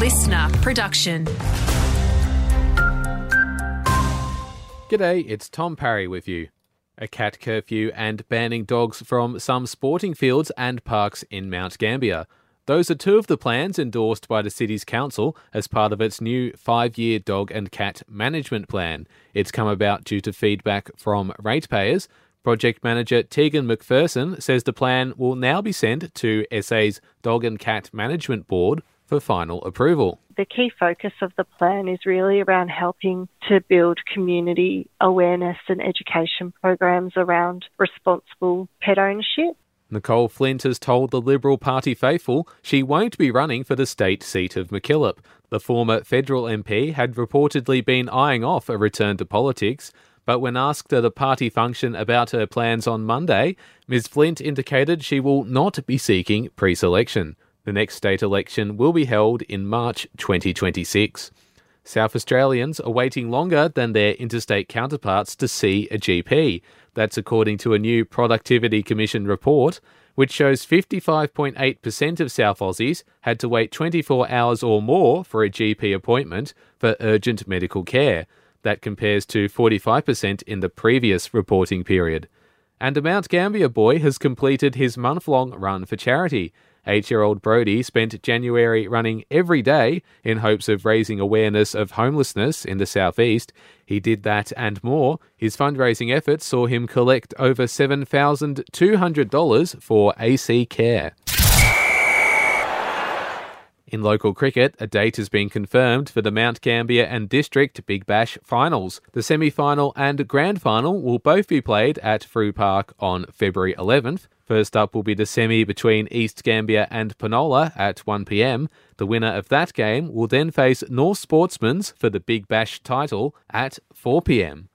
listener production. G'day, it's Tom Parry with you. A cat curfew and banning dogs from some sporting fields and parks in Mount Gambier. Those are two of the plans endorsed by the city's council as part of its new five year dog and cat management plan. It's come about due to feedback from ratepayers. Project manager Tegan McPherson says the plan will now be sent to SA's Dog and Cat Management Board for final approval the key focus of the plan is really around helping to build community awareness and education programs around responsible pet ownership. Nicole Flint has told the Liberal Party faithful she won't be running for the state seat of MacKillop. The former federal MP had reportedly been eyeing off a return to politics, but when asked at a party function about her plans on Monday, Ms. Flint indicated she will not be seeking pre selection. The next state election will be held in March 2026. South Australians are waiting longer than their interstate counterparts to see a GP. That's according to a new Productivity Commission report, which shows 55.8% of South Aussies had to wait 24 hours or more for a GP appointment for urgent medical care. That compares to 45% in the previous reporting period. And a Mount Gambier boy has completed his month long run for charity. Eight year old Brody spent January running every day in hopes of raising awareness of homelessness in the southeast. He did that and more. His fundraising efforts saw him collect over $7,200 for AC Care. In local cricket, a date has been confirmed for the Mount Gambier and District Big Bash finals. The semi final and grand final will both be played at Frew Park on February 11th. First up will be the semi between East Gambier and Penola at 1pm. The winner of that game will then face North Sportsman's for the Big Bash title at 4pm.